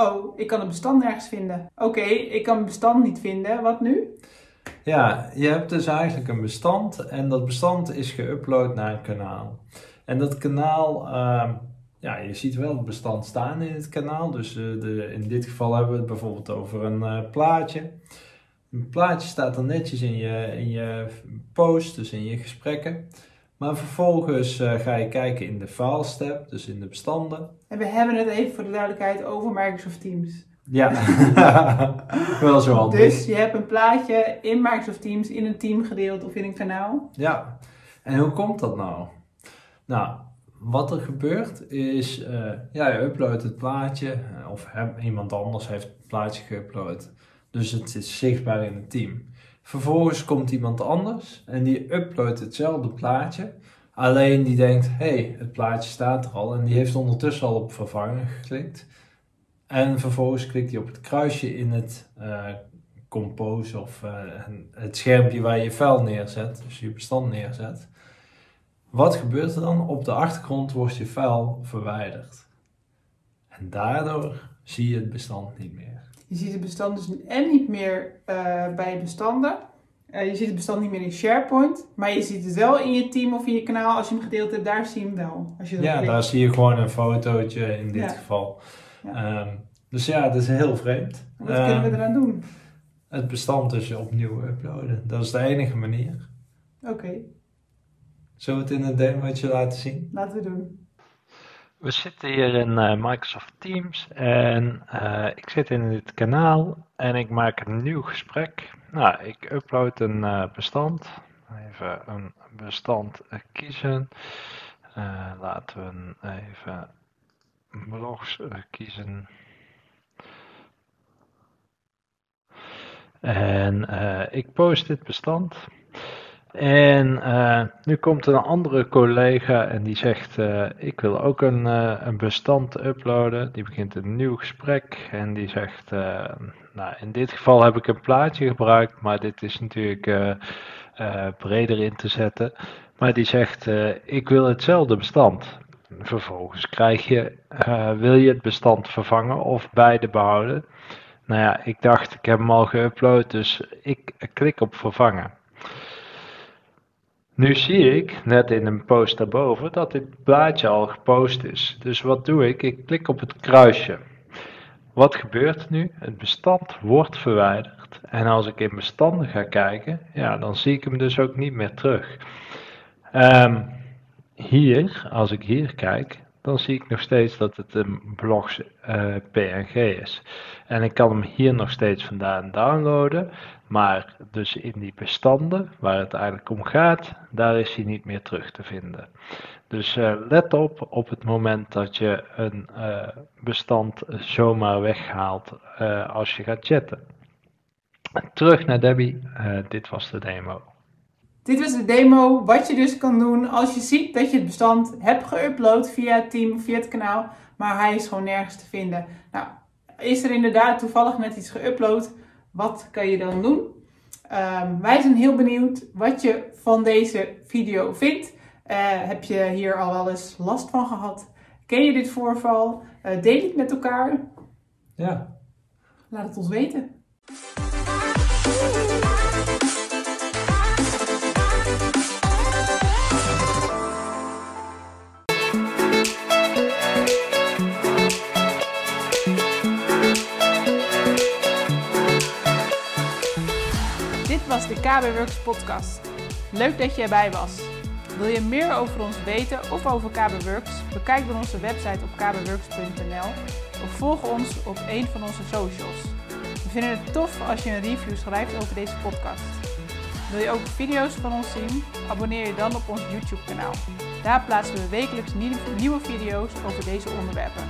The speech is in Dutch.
Oh, ik kan een bestand nergens vinden. Oké, ik kan een bestand niet vinden. Wat nu? Ja, je hebt dus eigenlijk een bestand en dat bestand is geüpload naar een kanaal. En dat kanaal, uh, ja, je ziet wel het bestand staan in het kanaal. Dus uh, de, in dit geval hebben we het bijvoorbeeld over een uh, plaatje. Een plaatje staat dan netjes in je, in je post, dus in je gesprekken. Maar vervolgens uh, ga je kijken in de Files tab, dus in de bestanden. En we hebben het even voor de duidelijkheid over Microsoft Teams. Ja, wel zo handig. Dus je hebt een plaatje in Microsoft Teams in een team gedeeld of in een kanaal. Ja, en hoe komt dat nou? Nou, wat er gebeurt is, uh, ja, je uploadt het plaatje of heb, iemand anders heeft het plaatje geüpload. Dus het is zichtbaar in het team. Vervolgens komt iemand anders en die uploadt hetzelfde plaatje. Alleen die denkt, hey, het plaatje staat er al. En die heeft ondertussen al op vervangen geklikt. En vervolgens klikt hij op het kruisje in het uh, compose of uh, het schermpje waar je file neerzet, dus je bestand neerzet. Wat gebeurt er dan? Op de achtergrond wordt je file verwijderd. En daardoor zie je het bestand niet meer. Je ziet het bestand dus en niet meer uh, bij bestanden. Uh, je ziet het bestand niet meer in SharePoint, maar je ziet het wel in je team of in je kanaal. Als je hem gedeeld hebt, daar zie je hem wel. Als je ja, klikt. daar zie je gewoon een fotootje in dit Ja. geval. Ja. Um, dus ja, dat is heel vreemd. Wat kunnen we Um, eraan doen? Het bestand dus opnieuw uploaden. Dat is de enige manier. Oké, Zullen we het in een demootje laten zien? laten we doen. We zitten hier in eh, Microsoft Teams en eh, ik zit in dit kanaal en ik maak een nieuw gesprek. Nou, ik upload een eh, bestand. Even een bestand kiezen. Laten we even blogs kiezen. En ik post dit bestand. En eh, nu komt een andere collega en die zegt: eh, Ik wil ook een, eh, een bestand uploaden. Die begint een nieuw gesprek en die zegt: Nou, in dit geval heb ik een plaatje gebruikt, maar dit is natuurlijk breder in te zetten. Maar die zegt: Ik wil hetzelfde bestand. Vervolgens krijg je: Wil je het bestand vervangen of beide behouden? Nou ja, ik dacht: Ik heb hem al geüpload, dus ik klik op vervangen. Nu zie ik, net in een post daarboven, dat dit plaatje al gepost is. Dus wat doe ik? Ik klik op het kruisje. Wat gebeurt nu? Het bestand wordt verwijderd. En als ik in bestanden ga kijken, ja, dan zie ik hem dus ook niet meer terug. Ehm, hier, als ik hier kijk, dan zie ik nog steeds dat het een blogs eh, PNG is. En ik kan hem hier nog steeds vandaan downloaden. Maar dus in die bestanden waar het eigenlijk om gaat, daar is hij niet meer terug te vinden. Dus eh, let op op het moment dat je een eh, bestand zomaar weghaalt als je gaat chatten. Terug naar Debbie, dit was de demo. Dit was de demo, wat je dus kan doen als je ziet dat je het bestand hebt geüpload via het team of via het kanaal, maar hij is gewoon nergens te vinden. Nou, is er inderdaad toevallig net iets geüpload, wat kan je dan doen? Ehm, wij zijn heel benieuwd wat je van deze video vindt. Eh, heb je hier al wel eens last van gehad? Ken je dit voorval? Eh, deel het met elkaar. Ja. Laat het ons weten. Was de KB Works podcast. Leuk dat je erbij was. Wil je meer over ons weten of over KB Works? Bekijk dan onze website op kbworks.nl of volg ons op een van onze socials. We vinden het tof als je een review schrijft over deze podcast. Wil je ook video's van ons zien? Abonneer je dan op ons YouTube kanaal. Daar plaatsen we wekelijks nieuwe video's over deze onderwerpen.